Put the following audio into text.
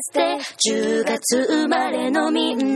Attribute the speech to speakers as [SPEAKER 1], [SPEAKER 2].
[SPEAKER 1] スデー10月生まれのみんな。